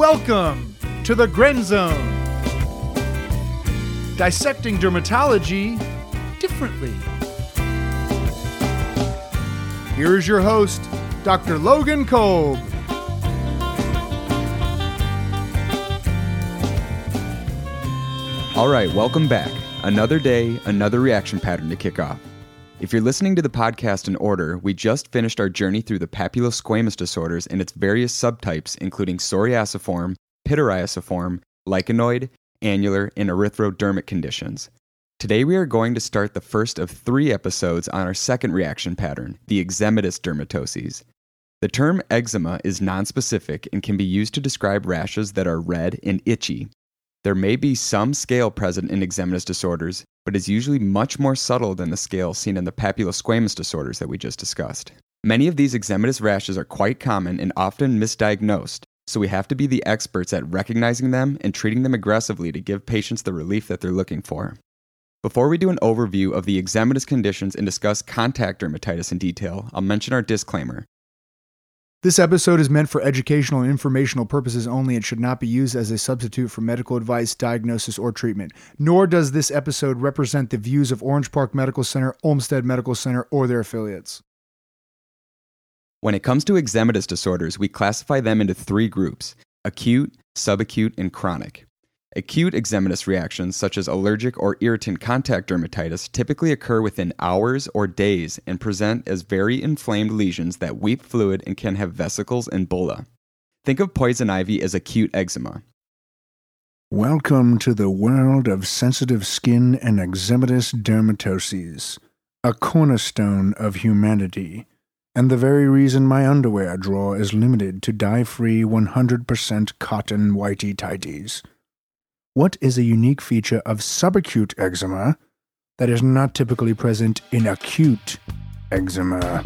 Welcome to the Grenz Zone. Dissecting dermatology differently. Here is your host, Dr. Logan Kolb. All right, welcome back. Another day, another reaction pattern to kick off. If you're listening to the podcast in order, we just finished our journey through the papulosquamous disorders and its various subtypes, including psoriasiform, pityriasiform, lichenoid, annular, and erythrodermic conditions. Today, we are going to start the first of three episodes on our second reaction pattern, the eczematous dermatoses. The term eczema is nonspecific and can be used to describe rashes that are red and itchy, there may be some scale present in eczematous disorders, but is usually much more subtle than the scale seen in the papulosquamous disorders that we just discussed. Many of these eczematous rashes are quite common and often misdiagnosed, so we have to be the experts at recognizing them and treating them aggressively to give patients the relief that they're looking for. Before we do an overview of the eczematous conditions and discuss contact dermatitis in detail, I'll mention our disclaimer. This episode is meant for educational and informational purposes only and should not be used as a substitute for medical advice, diagnosis, or treatment. Nor does this episode represent the views of Orange Park Medical Center, Olmsted Medical Center, or their affiliates. When it comes to eczematous disorders, we classify them into three groups acute, subacute, and chronic. Acute eczematous reactions, such as allergic or irritant contact dermatitis, typically occur within hours or days and present as very inflamed lesions that weep fluid and can have vesicles and bulla. Think of poison ivy as acute eczema. Welcome to the world of sensitive skin and eczematous dermatoses, a cornerstone of humanity, and the very reason my underwear drawer is limited to dye free 100% cotton whitey tighties. What is a unique feature of subacute eczema that is not typically present in acute eczema?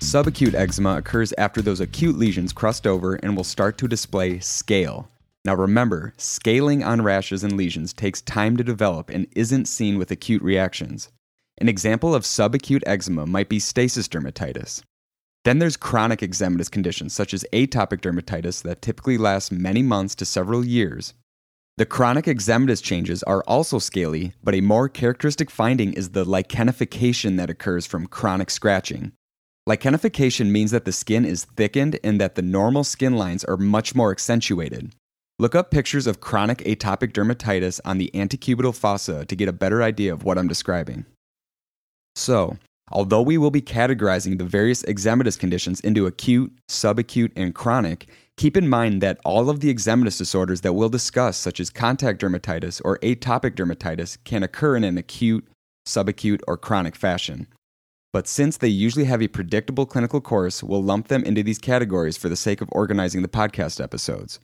Subacute eczema occurs after those acute lesions crust over and will start to display scale. Now remember, scaling on rashes and lesions takes time to develop and isn't seen with acute reactions. An example of subacute eczema might be stasis dermatitis. Then there's chronic eczematous conditions such as atopic dermatitis that typically last many months to several years. The chronic eczematous changes are also scaly, but a more characteristic finding is the lichenification that occurs from chronic scratching. Lichenification means that the skin is thickened and that the normal skin lines are much more accentuated. Look up pictures of chronic atopic dermatitis on the antecubital fossa to get a better idea of what I'm describing. So, Although we will be categorizing the various eczematous conditions into acute, subacute, and chronic, keep in mind that all of the eczematous disorders that we'll discuss, such as contact dermatitis or atopic dermatitis, can occur in an acute, subacute, or chronic fashion. But since they usually have a predictable clinical course, we'll lump them into these categories for the sake of organizing the podcast episodes.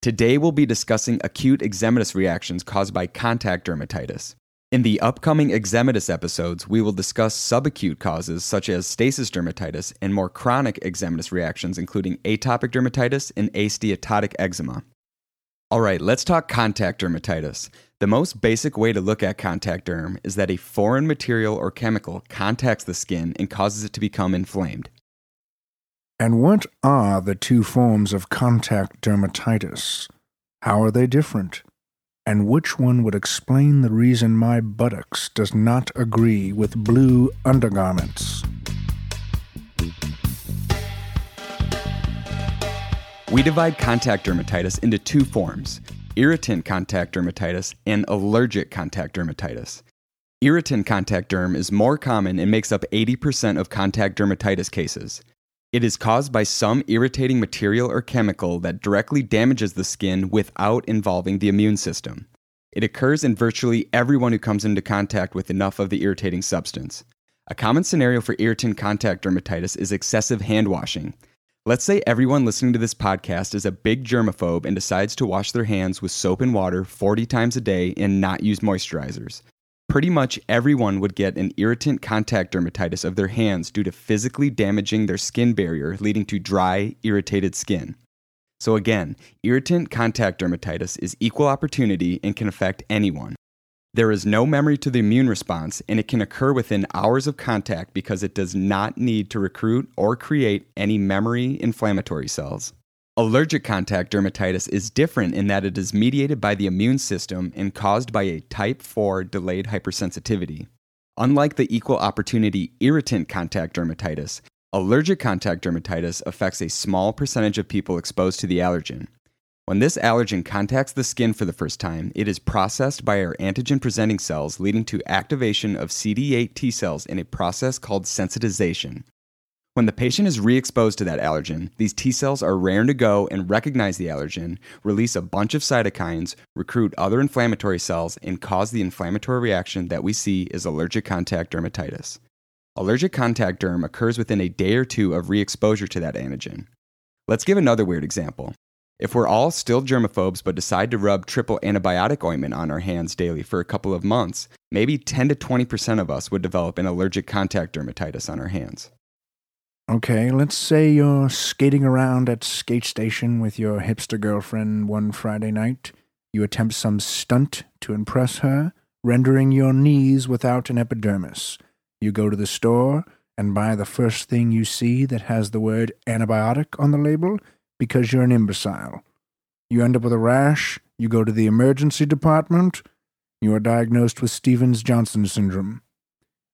Today, we'll be discussing acute eczematous reactions caused by contact dermatitis. In the upcoming eczematous episodes, we will discuss subacute causes such as stasis dermatitis and more chronic eczematous reactions, including atopic dermatitis and asteatotic eczema. All right, let's talk contact dermatitis. The most basic way to look at contact derm is that a foreign material or chemical contacts the skin and causes it to become inflamed. And what are the two forms of contact dermatitis? How are they different? And which one would explain the reason my buttocks does not agree with blue undergarments? We divide contact dermatitis into two forms irritant contact dermatitis and allergic contact dermatitis. Irritant contact derm is more common and makes up 80% of contact dermatitis cases. It is caused by some irritating material or chemical that directly damages the skin without involving the immune system. It occurs in virtually everyone who comes into contact with enough of the irritating substance. A common scenario for irritant contact dermatitis is excessive hand washing. Let's say everyone listening to this podcast is a big germaphobe and decides to wash their hands with soap and water 40 times a day and not use moisturizers pretty much everyone would get an irritant contact dermatitis of their hands due to physically damaging their skin barrier, leading to dry, irritated skin. So, again, irritant contact dermatitis is equal opportunity and can affect anyone. There is no memory to the immune response, and it can occur within hours of contact because it does not need to recruit or create any memory inflammatory cells. Allergic contact dermatitis is different in that it is mediated by the immune system and caused by a type 4 delayed hypersensitivity. Unlike the equal opportunity irritant contact dermatitis, allergic contact dermatitis affects a small percentage of people exposed to the allergen. When this allergen contacts the skin for the first time, it is processed by our antigen presenting cells, leading to activation of CD8 T cells in a process called sensitization. When the patient is re exposed to that allergen, these T cells are raring to go and recognize the allergen, release a bunch of cytokines, recruit other inflammatory cells, and cause the inflammatory reaction that we see as allergic contact dermatitis. Allergic contact derm occurs within a day or two of re exposure to that antigen. Let's give another weird example. If we're all still germaphobes but decide to rub triple antibiotic ointment on our hands daily for a couple of months, maybe 10 to 20% of us would develop an allergic contact dermatitis on our hands. Okay, let's say you're skating around at skate station with your hipster girlfriend one Friday night. You attempt some stunt to impress her, rendering your knees without an epidermis. You go to the store and buy the first thing you see that has the word antibiotic on the label because you're an imbecile. You end up with a rash, you go to the emergency department, you are diagnosed with Stevens Johnson syndrome.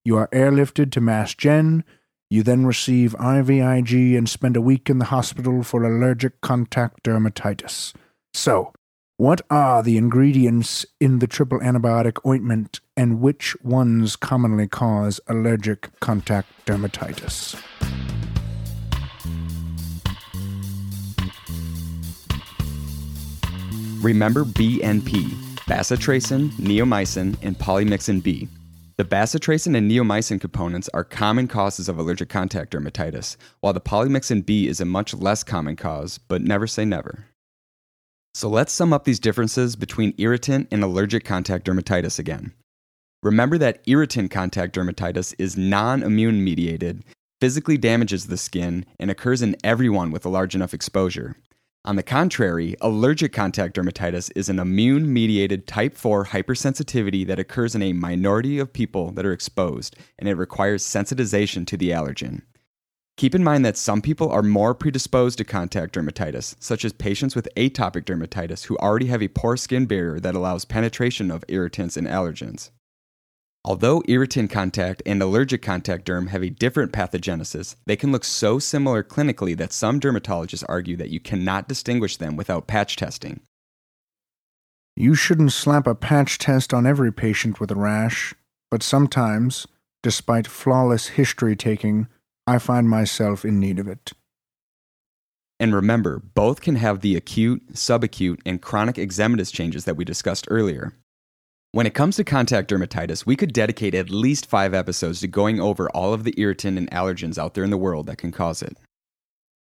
You are airlifted to Mass Gen, you then receive IVIG and spend a week in the hospital for allergic contact dermatitis. So, what are the ingredients in the triple antibiotic ointment and which ones commonly cause allergic contact dermatitis? Remember BNP, bacitracin, neomycin, and polymyxin B. The bacitracin and neomycin components are common causes of allergic contact dermatitis, while the polymyxin B is a much less common cause, but never say never. So let's sum up these differences between irritant and allergic contact dermatitis again. Remember that irritant contact dermatitis is non immune mediated, physically damages the skin, and occurs in everyone with a large enough exposure. On the contrary, allergic contact dermatitis is an immune mediated type 4 hypersensitivity that occurs in a minority of people that are exposed, and it requires sensitization to the allergen. Keep in mind that some people are more predisposed to contact dermatitis, such as patients with atopic dermatitis who already have a poor skin barrier that allows penetration of irritants and allergens. Although irritant contact and allergic contact derm have a different pathogenesis, they can look so similar clinically that some dermatologists argue that you cannot distinguish them without patch testing. You shouldn't slap a patch test on every patient with a rash, but sometimes, despite flawless history taking, I find myself in need of it. And remember, both can have the acute, subacute, and chronic eczematous changes that we discussed earlier. When it comes to contact dermatitis, we could dedicate at least five episodes to going over all of the irritant and allergens out there in the world that can cause it.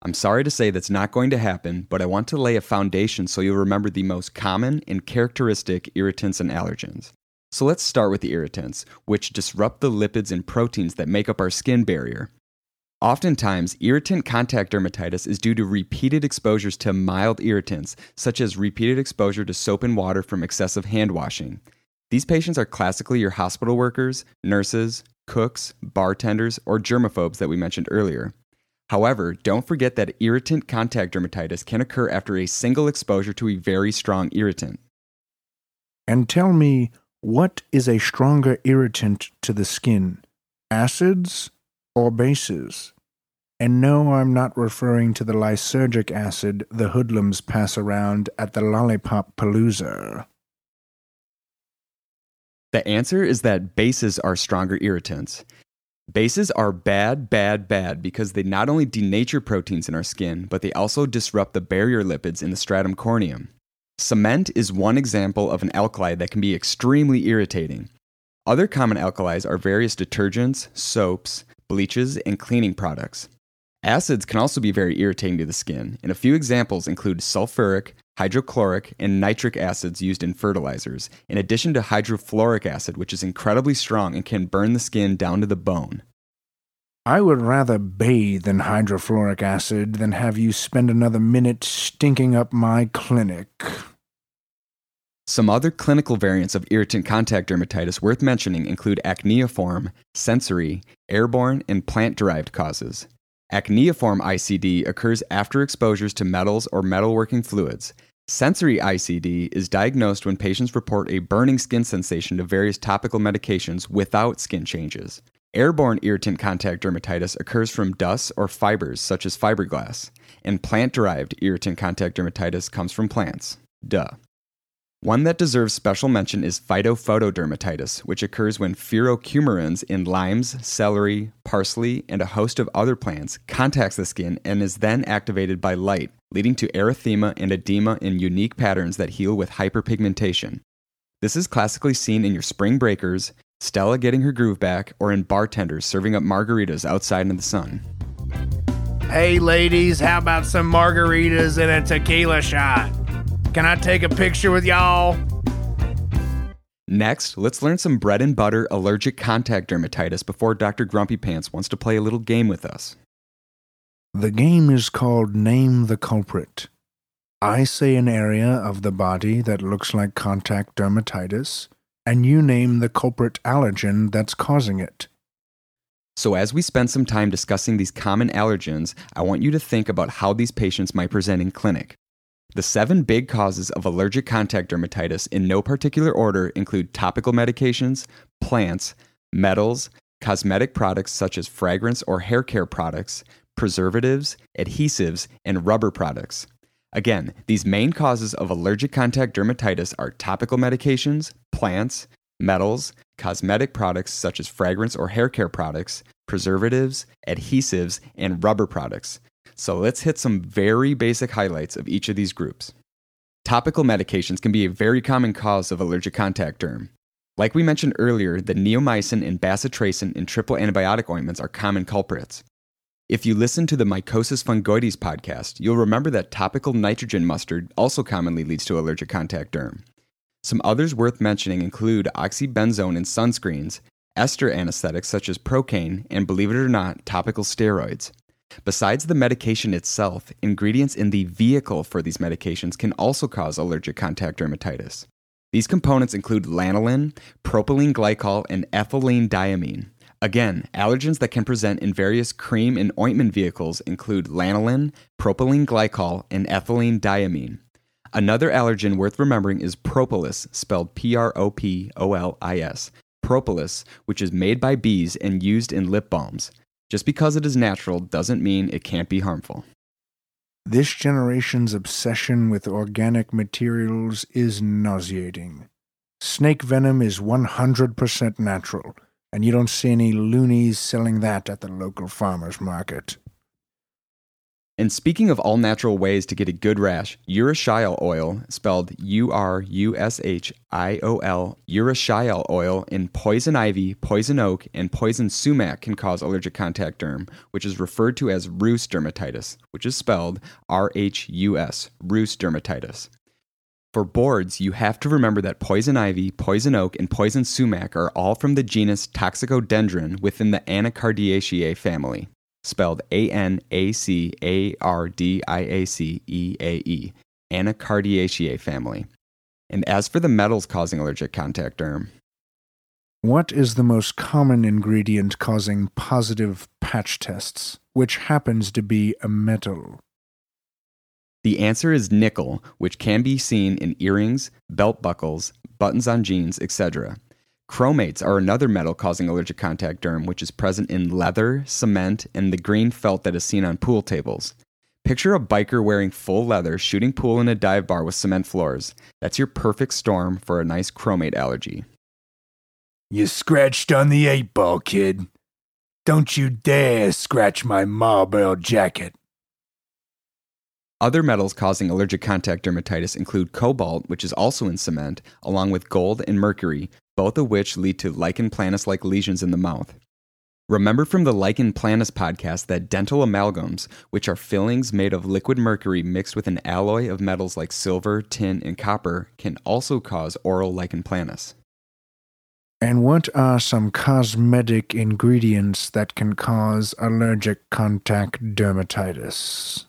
I'm sorry to say that's not going to happen, but I want to lay a foundation so you'll remember the most common and characteristic irritants and allergens. So let's start with the irritants, which disrupt the lipids and proteins that make up our skin barrier. Oftentimes, irritant contact dermatitis is due to repeated exposures to mild irritants, such as repeated exposure to soap and water from excessive hand washing. These patients are classically your hospital workers, nurses, cooks, bartenders, or germaphobes that we mentioned earlier. However, don't forget that irritant contact dermatitis can occur after a single exposure to a very strong irritant. And tell me, what is a stronger irritant to the skin? Acids or bases? And no, I'm not referring to the lysergic acid the hoodlums pass around at the Lollapalooza. The answer is that bases are stronger irritants. Bases are bad, bad, bad because they not only denature proteins in our skin, but they also disrupt the barrier lipids in the stratum corneum. Cement is one example of an alkali that can be extremely irritating. Other common alkalis are various detergents, soaps, bleaches, and cleaning products. Acids can also be very irritating to the skin, and a few examples include sulfuric, hydrochloric, and nitric acids used in fertilizers, in addition to hydrofluoric acid, which is incredibly strong and can burn the skin down to the bone. I would rather bathe in hydrofluoric acid than have you spend another minute stinking up my clinic. Some other clinical variants of irritant contact dermatitis worth mentioning include acneiform, sensory, airborne, and plant derived causes. Acneiform ICD occurs after exposures to metals or metalworking fluids. Sensory ICD is diagnosed when patients report a burning skin sensation to various topical medications without skin changes. Airborne irritant contact dermatitis occurs from dust or fibers such as fiberglass, and plant derived irritant contact dermatitis comes from plants. Duh. One that deserves special mention is phytophotodermatitis, which occurs when phytocoumarins in limes, celery, parsley, and a host of other plants contacts the skin and is then activated by light, leading to erythema and edema in unique patterns that heal with hyperpigmentation. This is classically seen in your spring breakers, Stella getting her groove back, or in bartenders serving up margaritas outside in the sun. Hey, ladies, how about some margaritas and a tequila shot? Can I take a picture with y'all? Next, let's learn some bread and butter allergic contact dermatitis before Dr. Grumpy Pants wants to play a little game with us. The game is called Name the Culprit. I say an area of the body that looks like contact dermatitis, and you name the culprit allergen that's causing it. So, as we spend some time discussing these common allergens, I want you to think about how these patients might present in clinic. The seven big causes of allergic contact dermatitis in no particular order include topical medications, plants, metals, cosmetic products such as fragrance or hair care products, preservatives, adhesives, and rubber products. Again, these main causes of allergic contact dermatitis are topical medications, plants, metals, cosmetic products such as fragrance or hair care products, preservatives, adhesives, and rubber products. So let's hit some very basic highlights of each of these groups. Topical medications can be a very common cause of allergic contact derm. Like we mentioned earlier, the neomycin and bacitracin in triple antibiotic ointments are common culprits. If you listen to the Mycosis fungoides podcast, you'll remember that topical nitrogen mustard also commonly leads to allergic contact derm. Some others worth mentioning include oxybenzone in sunscreens, ester anesthetics such as Procaine, and believe it or not, topical steroids. Besides the medication itself, ingredients in the vehicle for these medications can also cause allergic contact dermatitis. These components include lanolin, propylene glycol, and ethylene diamine. Again, allergens that can present in various cream and ointment vehicles include lanolin, propylene glycol, and ethylene diamine. Another allergen worth remembering is propolis, spelled P R O P O L I S. Propolis, which is made by bees and used in lip balms. Just because it is natural doesn't mean it can't be harmful. This generation's obsession with organic materials is nauseating. Snake venom is 100% natural, and you don't see any loonies selling that at the local farmer's market. And speaking of all natural ways to get a good rash, urushiol oil, spelled U R U S H I O L, urushiol oil in poison ivy, poison oak, and poison sumac can cause allergic contact derm, which is referred to as rhus dermatitis, which is spelled R H U S, rhus dermatitis. For boards, you have to remember that poison ivy, poison oak, and poison sumac are all from the genus Toxicodendron within the Anacardiaceae family spelled A N A C A R D I A C E A E, Anacardiaceae family. And as for the metals causing allergic contact derm, What is the most common ingredient causing positive patch tests, which happens to be a metal? the answer is nickel, which can be seen in earrings, belt buckles, buttons on jeans, etc. Chromates are another metal causing allergic contact derm, which is present in leather, cement, and the green felt that is seen on pool tables. Picture a biker wearing full leather shooting pool in a dive bar with cement floors. That's your perfect storm for a nice chromate allergy. You scratched on the eight ball, kid. Don't you dare scratch my Marlboro jacket. Other metals causing allergic contact dermatitis include cobalt, which is also in cement, along with gold and mercury, both of which lead to lichen planus like lesions in the mouth. Remember from the lichen planus podcast that dental amalgams, which are fillings made of liquid mercury mixed with an alloy of metals like silver, tin, and copper, can also cause oral lichen planus. And what are some cosmetic ingredients that can cause allergic contact dermatitis?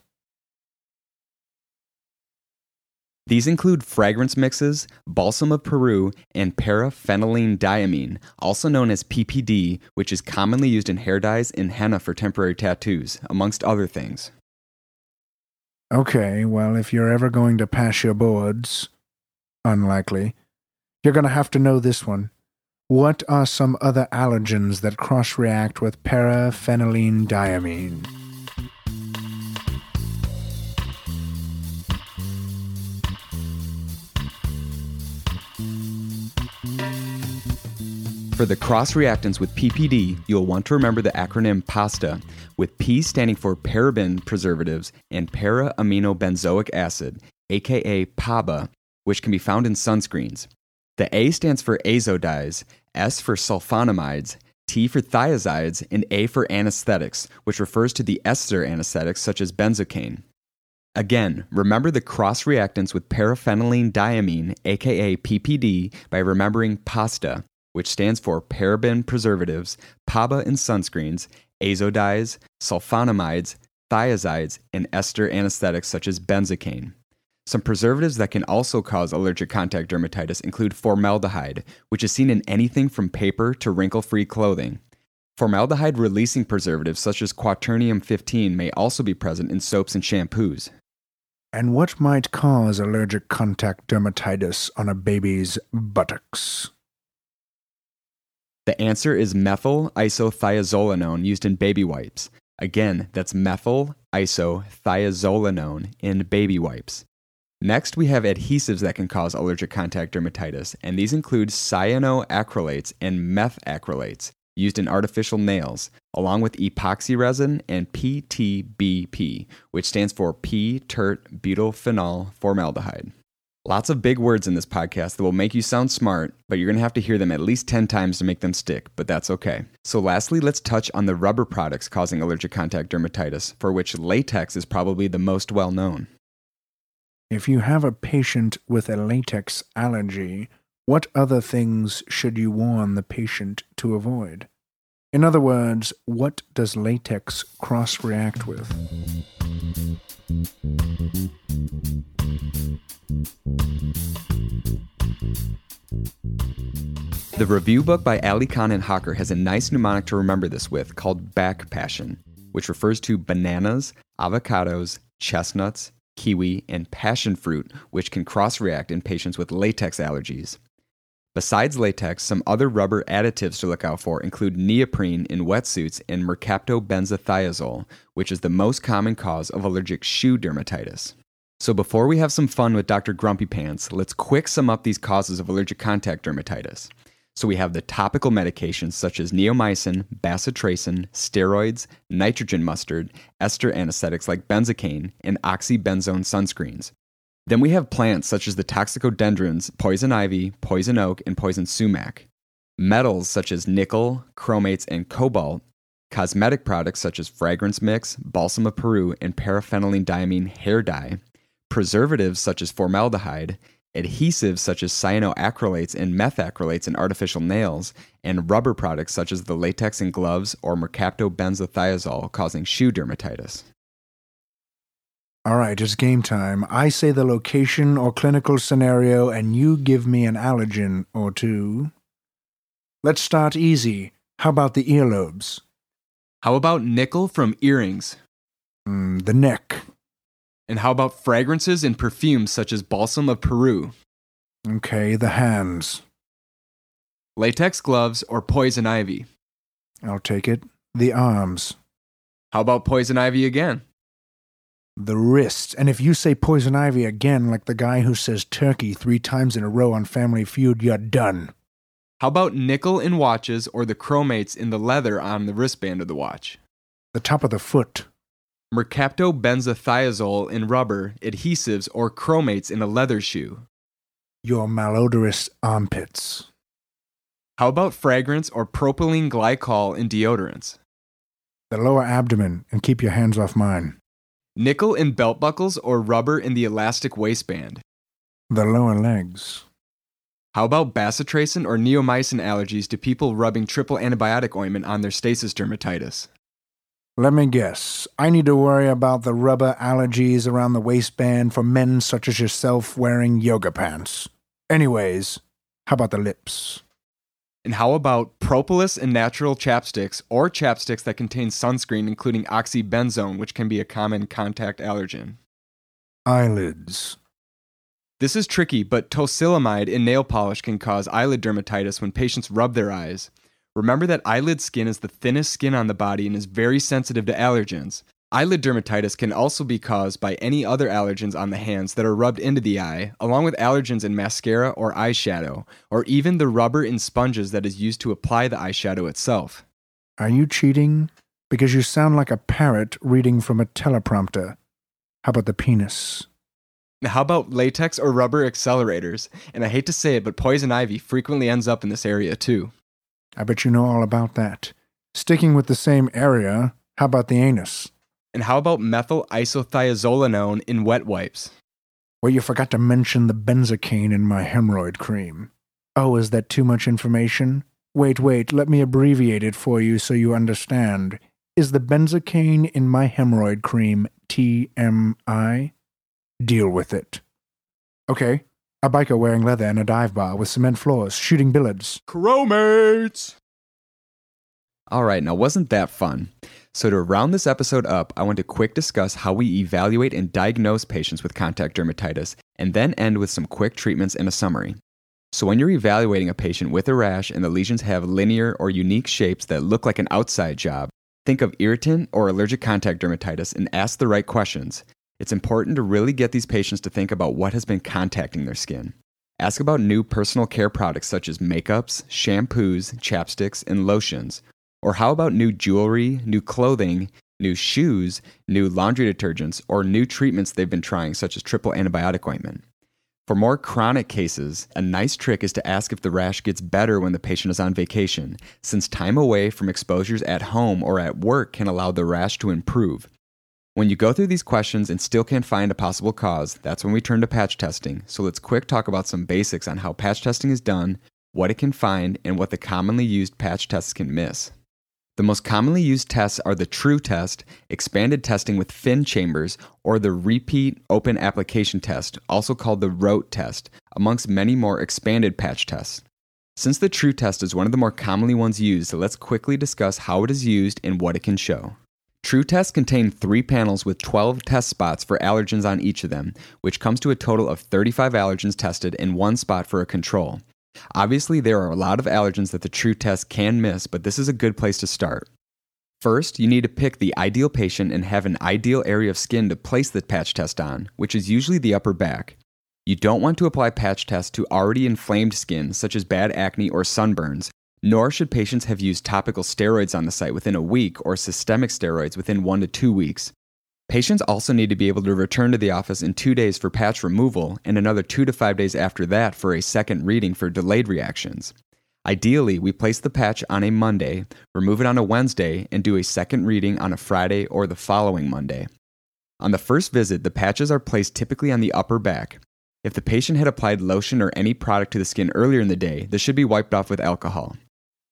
These include fragrance mixes, balsam of Peru, and paraphenylene diamine, also known as PPD, which is commonly used in hair dyes and henna for temporary tattoos, amongst other things. Okay, well, if you're ever going to pass your boards, unlikely, you're going to have to know this one. What are some other allergens that cross react with paraphenylenediamine? For the cross reactants with PPD, you'll want to remember the acronym PASTA, with P standing for paraben preservatives and para amino benzoic acid, aka PABA, which can be found in sunscreens. The A stands for azo-dyes, S for sulfonamides, T for thiazides, and A for anesthetics, which refers to the ester anesthetics such as benzocaine. Again, remember the cross reactants with paraphenylenediamine, aka PPD, by remembering PASTA, which stands for paraben preservatives, PABA in sunscreens, azo-dyes, sulfonamides, thiazides, and ester anesthetics such as benzocaine. Some preservatives that can also cause allergic contact dermatitis include formaldehyde, which is seen in anything from paper to wrinkle free clothing. Formaldehyde releasing preservatives such as Quaternium 15 may also be present in soaps and shampoos. And what might cause allergic contact dermatitis on a baby's buttocks? The answer is methyl isothiazolinone used in baby wipes. Again, that's methyl isothiazolinone in baby wipes. Next, we have adhesives that can cause allergic contact dermatitis, and these include cyanoacrylates and methacrylates used in artificial nails, along with epoxy resin and PTBP, which stands for p tert butylphenol formaldehyde. Lots of big words in this podcast that will make you sound smart, but you're going to have to hear them at least 10 times to make them stick, but that's okay. So, lastly, let's touch on the rubber products causing allergic contact dermatitis, for which latex is probably the most well known. If you have a patient with a latex allergy, what other things should you warn the patient to avoid? In other words, what does latex cross react with? The review book by Alikhan and Hocker has a nice mnemonic to remember this with called Back Passion, which refers to bananas, avocados, chestnuts, kiwi, and passion fruit, which can cross react in patients with latex allergies. Besides latex, some other rubber additives to look out for include neoprene in wetsuits and mercaptobenzothiazole, which is the most common cause of allergic shoe dermatitis. So before we have some fun with Dr. Grumpy Pants, let's quick sum up these causes of allergic contact dermatitis. So we have the topical medications such as neomycin, bacitracin, steroids, nitrogen mustard, ester anesthetics like benzocaine, and oxybenzone sunscreens. Then we have plants such as the toxicodendrons, poison ivy, poison oak, and poison sumac. Metals such as nickel, chromates, and cobalt. Cosmetic products such as fragrance mix, balsam of Peru, and paraphenylenediamine hair dye preservatives such as formaldehyde, adhesives such as cyanoacrylates and methacrylates in artificial nails, and rubber products such as the latex in gloves or mercaptobenzothiazole causing shoe dermatitis. All right, it's game time. I say the location or clinical scenario, and you give me an allergen or two. Let's start easy. How about the earlobes? How about nickel from earrings? Mm, the neck. And how about fragrances and perfumes such as balsam of Peru? Okay, the hands. Latex gloves or poison ivy? I'll take it. The arms. How about poison ivy again? The wrists. And if you say poison ivy again, like the guy who says turkey three times in a row on Family Feud, you're done. How about nickel in watches or the chromates in the leather on the wristband of the watch? The top of the foot. Mercaptobenzothiazole in rubber, adhesives, or chromates in a leather shoe. Your malodorous armpits. How about fragrance or propylene glycol in deodorants? The lower abdomen, and keep your hands off mine. Nickel in belt buckles or rubber in the elastic waistband? The lower legs. How about bacitracin or neomycin allergies to people rubbing triple antibiotic ointment on their stasis dermatitis? Let me guess. I need to worry about the rubber allergies around the waistband for men such as yourself wearing yoga pants. Anyways, how about the lips? And how about propolis and natural chapsticks or chapsticks that contain sunscreen, including oxybenzone, which can be a common contact allergen? Eyelids. This is tricky, but tosylamide in nail polish can cause eyelid dermatitis when patients rub their eyes. Remember that eyelid skin is the thinnest skin on the body and is very sensitive to allergens. Eyelid dermatitis can also be caused by any other allergens on the hands that are rubbed into the eye, along with allergens in mascara or eyeshadow, or even the rubber in sponges that is used to apply the eyeshadow itself. Are you cheating? Because you sound like a parrot reading from a teleprompter. How about the penis? Now, how about latex or rubber accelerators? And I hate to say it, but poison ivy frequently ends up in this area too. I bet you know all about that. Sticking with the same area, how about the anus? And how about methyl isothiazolinone in wet wipes? Well, you forgot to mention the benzocaine in my hemorrhoid cream. Oh, is that too much information? Wait, wait, let me abbreviate it for you so you understand. Is the benzocaine in my hemorrhoid cream TMI? Deal with it. Okay, a biker wearing leather in a dive bar with cement floors, shooting billiards. Chromates! All right, now wasn't that fun? So, to round this episode up, I want to quick discuss how we evaluate and diagnose patients with contact dermatitis, and then end with some quick treatments and a summary. So, when you're evaluating a patient with a rash and the lesions have linear or unique shapes that look like an outside job, think of irritant or allergic contact dermatitis and ask the right questions. It's important to really get these patients to think about what has been contacting their skin. Ask about new personal care products such as makeups, shampoos, chapsticks, and lotions. Or how about new jewelry, new clothing, new shoes, new laundry detergents, or new treatments they've been trying, such as triple antibiotic ointment? For more chronic cases, a nice trick is to ask if the rash gets better when the patient is on vacation, since time away from exposures at home or at work can allow the rash to improve. When you go through these questions and still can't find a possible cause, that's when we turn to patch testing. So let's quick talk about some basics on how patch testing is done, what it can find, and what the commonly used patch tests can miss. The most commonly used tests are the true test, expanded testing with Finn chambers, or the repeat open application test, also called the ROAT test, amongst many more expanded patch tests. Since the true test is one of the more commonly ones used, let's quickly discuss how it is used and what it can show. True tests contain three panels with 12 test spots for allergens on each of them, which comes to a total of 35 allergens tested and one spot for a control. Obviously, there are a lot of allergens that the true test can miss, but this is a good place to start. First, you need to pick the ideal patient and have an ideal area of skin to place the patch test on, which is usually the upper back. You don't want to apply patch tests to already inflamed skin, such as bad acne or sunburns, nor should patients have used topical steroids on the site within a week or systemic steroids within one to two weeks. Patients also need to be able to return to the office in two days for patch removal and another two to five days after that for a second reading for delayed reactions. Ideally, we place the patch on a Monday, remove it on a Wednesday, and do a second reading on a Friday or the following Monday. On the first visit, the patches are placed typically on the upper back. If the patient had applied lotion or any product to the skin earlier in the day, this should be wiped off with alcohol.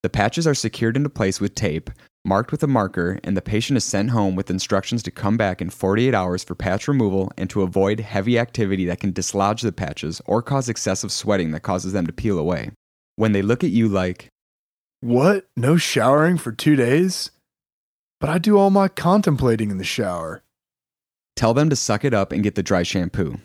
The patches are secured into place with tape, marked with a marker, and the patient is sent home with instructions to come back in 48 hours for patch removal and to avoid heavy activity that can dislodge the patches or cause excessive sweating that causes them to peel away. When they look at you like, What? No showering for two days? But I do all my contemplating in the shower. tell them to suck it up and get the dry shampoo.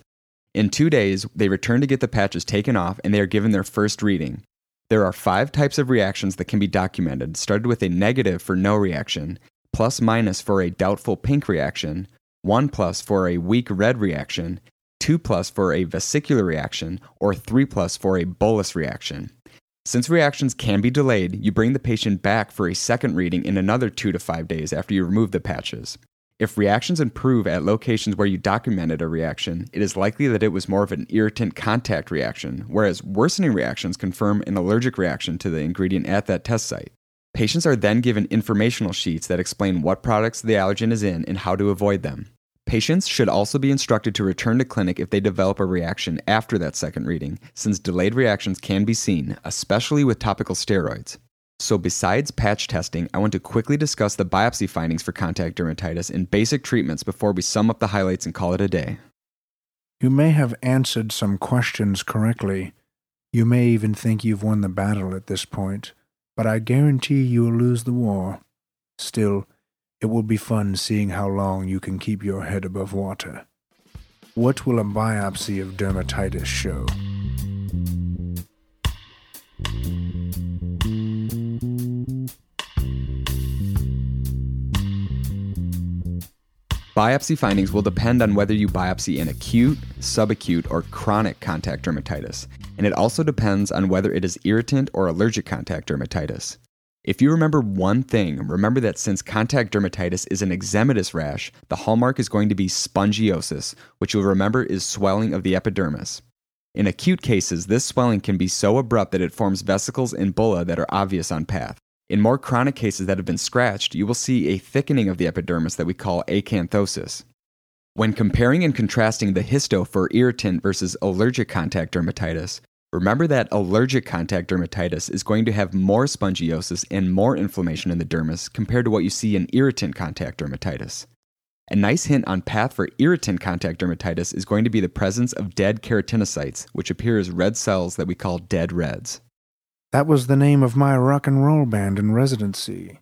In two days, they return to get the patches taken off and they are given their first reading. There are five types of reactions that can be documented, started with a negative for no reaction, plus minus for a doubtful pink reaction, 1 plus for a weak red reaction, 2 plus for a vesicular reaction, or 3 plus for a bullous reaction. Since reactions can be delayed, you bring the patient back for a second reading in another 2 to 5 days after you remove the patches. If reactions improve at locations where you documented a reaction, it is likely that it was more of an irritant contact reaction, whereas worsening reactions confirm an allergic reaction to the ingredient at that test site. Patients are then given informational sheets that explain what products the allergen is in and how to avoid them. Patients should also be instructed to return to clinic if they develop a reaction after that second reading, since delayed reactions can be seen, especially with topical steroids. So, besides patch testing, I want to quickly discuss the biopsy findings for contact dermatitis and basic treatments before we sum up the highlights and call it a day. You may have answered some questions correctly. You may even think you've won the battle at this point, but I guarantee you will lose the war. Still, it will be fun seeing how long you can keep your head above water. What will a biopsy of dermatitis show? Biopsy findings will depend on whether you biopsy an acute, subacute, or chronic contact dermatitis, and it also depends on whether it is irritant or allergic contact dermatitis. If you remember one thing, remember that since contact dermatitis is an eczematous rash, the hallmark is going to be spongiosis, which you'll remember is swelling of the epidermis. In acute cases, this swelling can be so abrupt that it forms vesicles and bulla that are obvious on path. In more chronic cases that have been scratched, you will see a thickening of the epidermis that we call acanthosis. When comparing and contrasting the histo for irritant versus allergic contact dermatitis, remember that allergic contact dermatitis is going to have more spongiosis and more inflammation in the dermis compared to what you see in irritant contact dermatitis. A nice hint on path for irritant contact dermatitis is going to be the presence of dead keratinocytes, which appear as red cells that we call dead reds. That was the name of my rock and roll band in residency.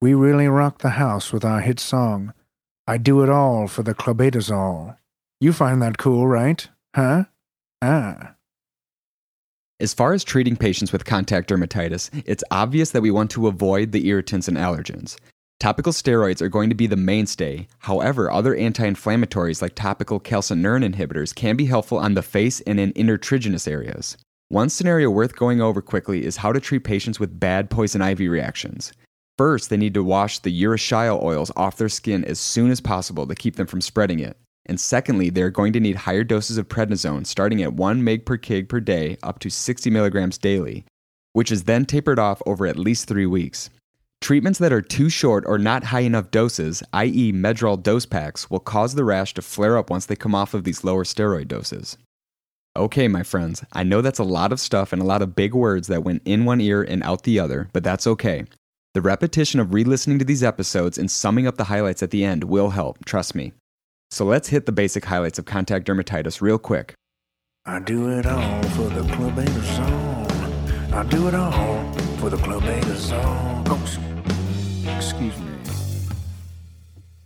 We really rocked the house with our hit song, I Do It All for the Clobetasol. You find that cool, right? Huh? Ah. As far as treating patients with contact dermatitis, it's obvious that we want to avoid the irritants and allergens. Topical steroids are going to be the mainstay. However, other anti inflammatories like topical calcineurin inhibitors can be helpful on the face and in intertriginous areas. One scenario worth going over quickly is how to treat patients with bad poison ivy reactions. First, they need to wash the urushiol oils off their skin as soon as possible to keep them from spreading it. And secondly, they are going to need higher doses of prednisone starting at 1 mg per kg per day up to 60 milligrams daily, which is then tapered off over at least 3 weeks. Treatments that are too short or not high enough doses, i.e., Medrol dose packs, will cause the rash to flare up once they come off of these lower steroid doses. Okay, my friends, I know that's a lot of stuff and a lot of big words that went in one ear and out the other, but that's okay. The repetition of re listening to these episodes and summing up the highlights at the end will help, trust me. So let's hit the basic highlights of contact dermatitis real quick. I do it all for the Club Beta Zone. I do it all for the clobetasol. Oh, excuse me.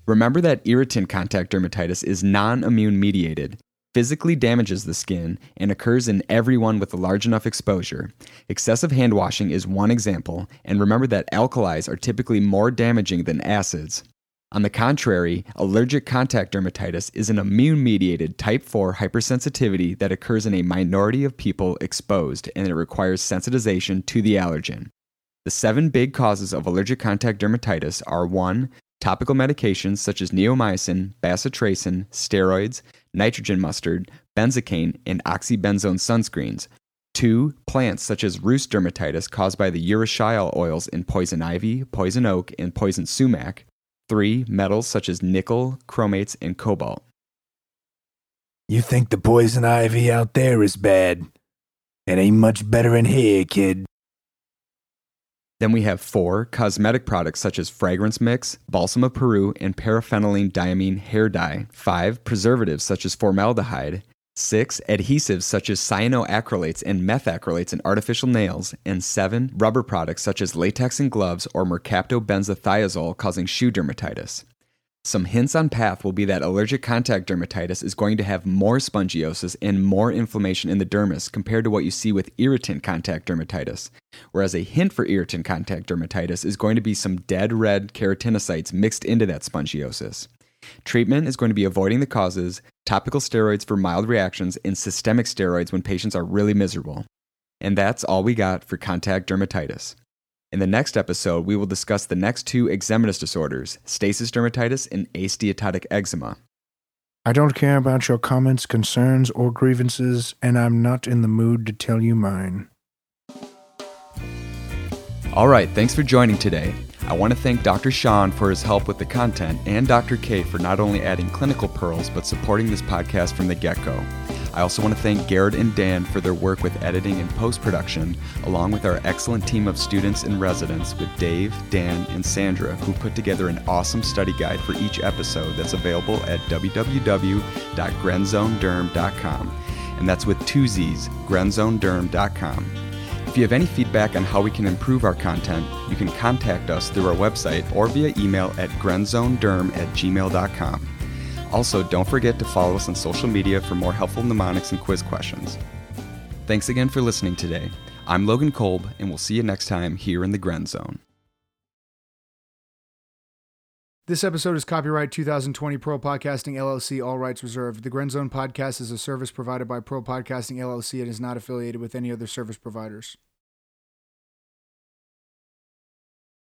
Remember that irritant contact dermatitis is non immune mediated physically damages the skin and occurs in everyone with a large enough exposure. Excessive hand washing is one example, and remember that alkalis are typically more damaging than acids. On the contrary, allergic contact dermatitis is an immune mediated type 4 hypersensitivity that occurs in a minority of people exposed and it requires sensitization to the allergen. The seven big causes of allergic contact dermatitis are 1. Topical medications such as neomycin, bacitracin, steroids, nitrogen mustard, benzocaine, and oxybenzone sunscreens. Two, plants such as rhus dermatitis caused by the urushiol oils in poison ivy, poison oak, and poison sumac. Three, metals such as nickel, chromates, and cobalt. You think the poison ivy out there is bad? It ain't much better in here, kid. Then we have four cosmetic products such as fragrance mix, balsam of Peru, and paraphenylene diamine hair dye. Five preservatives such as formaldehyde. Six adhesives such as cyanoacrylates and methacrylates in artificial nails. And seven rubber products such as latex in gloves or mercaptobenzothiazole causing shoe dermatitis. Some hints on path will be that allergic contact dermatitis is going to have more spongiosis and more inflammation in the dermis compared to what you see with irritant contact dermatitis. Whereas a hint for irritant contact dermatitis is going to be some dead red keratinocytes mixed into that spongiosis. Treatment is going to be avoiding the causes, topical steroids for mild reactions, and systemic steroids when patients are really miserable. And that's all we got for contact dermatitis. In the next episode, we will discuss the next two eczematous disorders stasis dermatitis and asteatotic eczema. I don't care about your comments, concerns, or grievances, and I'm not in the mood to tell you mine. All right, thanks for joining today. I want to thank Dr. Sean for his help with the content and Dr. K for not only adding clinical pearls but supporting this podcast from the get go. I also want to thank Garrett and Dan for their work with editing and post production, along with our excellent team of students and residents with Dave, Dan, and Sandra, who put together an awesome study guide for each episode that's available at www.grenzzonederm.com. And that's with two Z's, grenzzonederm.com. If you have any feedback on how we can improve our content, you can contact us through our website or via email at grenzzonederm at gmail.com. Also, don't forget to follow us on social media for more helpful mnemonics and quiz questions. Thanks again for listening today. I'm Logan Kolb, and we'll see you next time here in the Grenz Zone. This episode is copyright 2020 Pearl Podcasting LLC, all rights reserved. The Grenz Zone podcast is a service provided by Pearl Podcasting LLC and is not affiliated with any other service providers.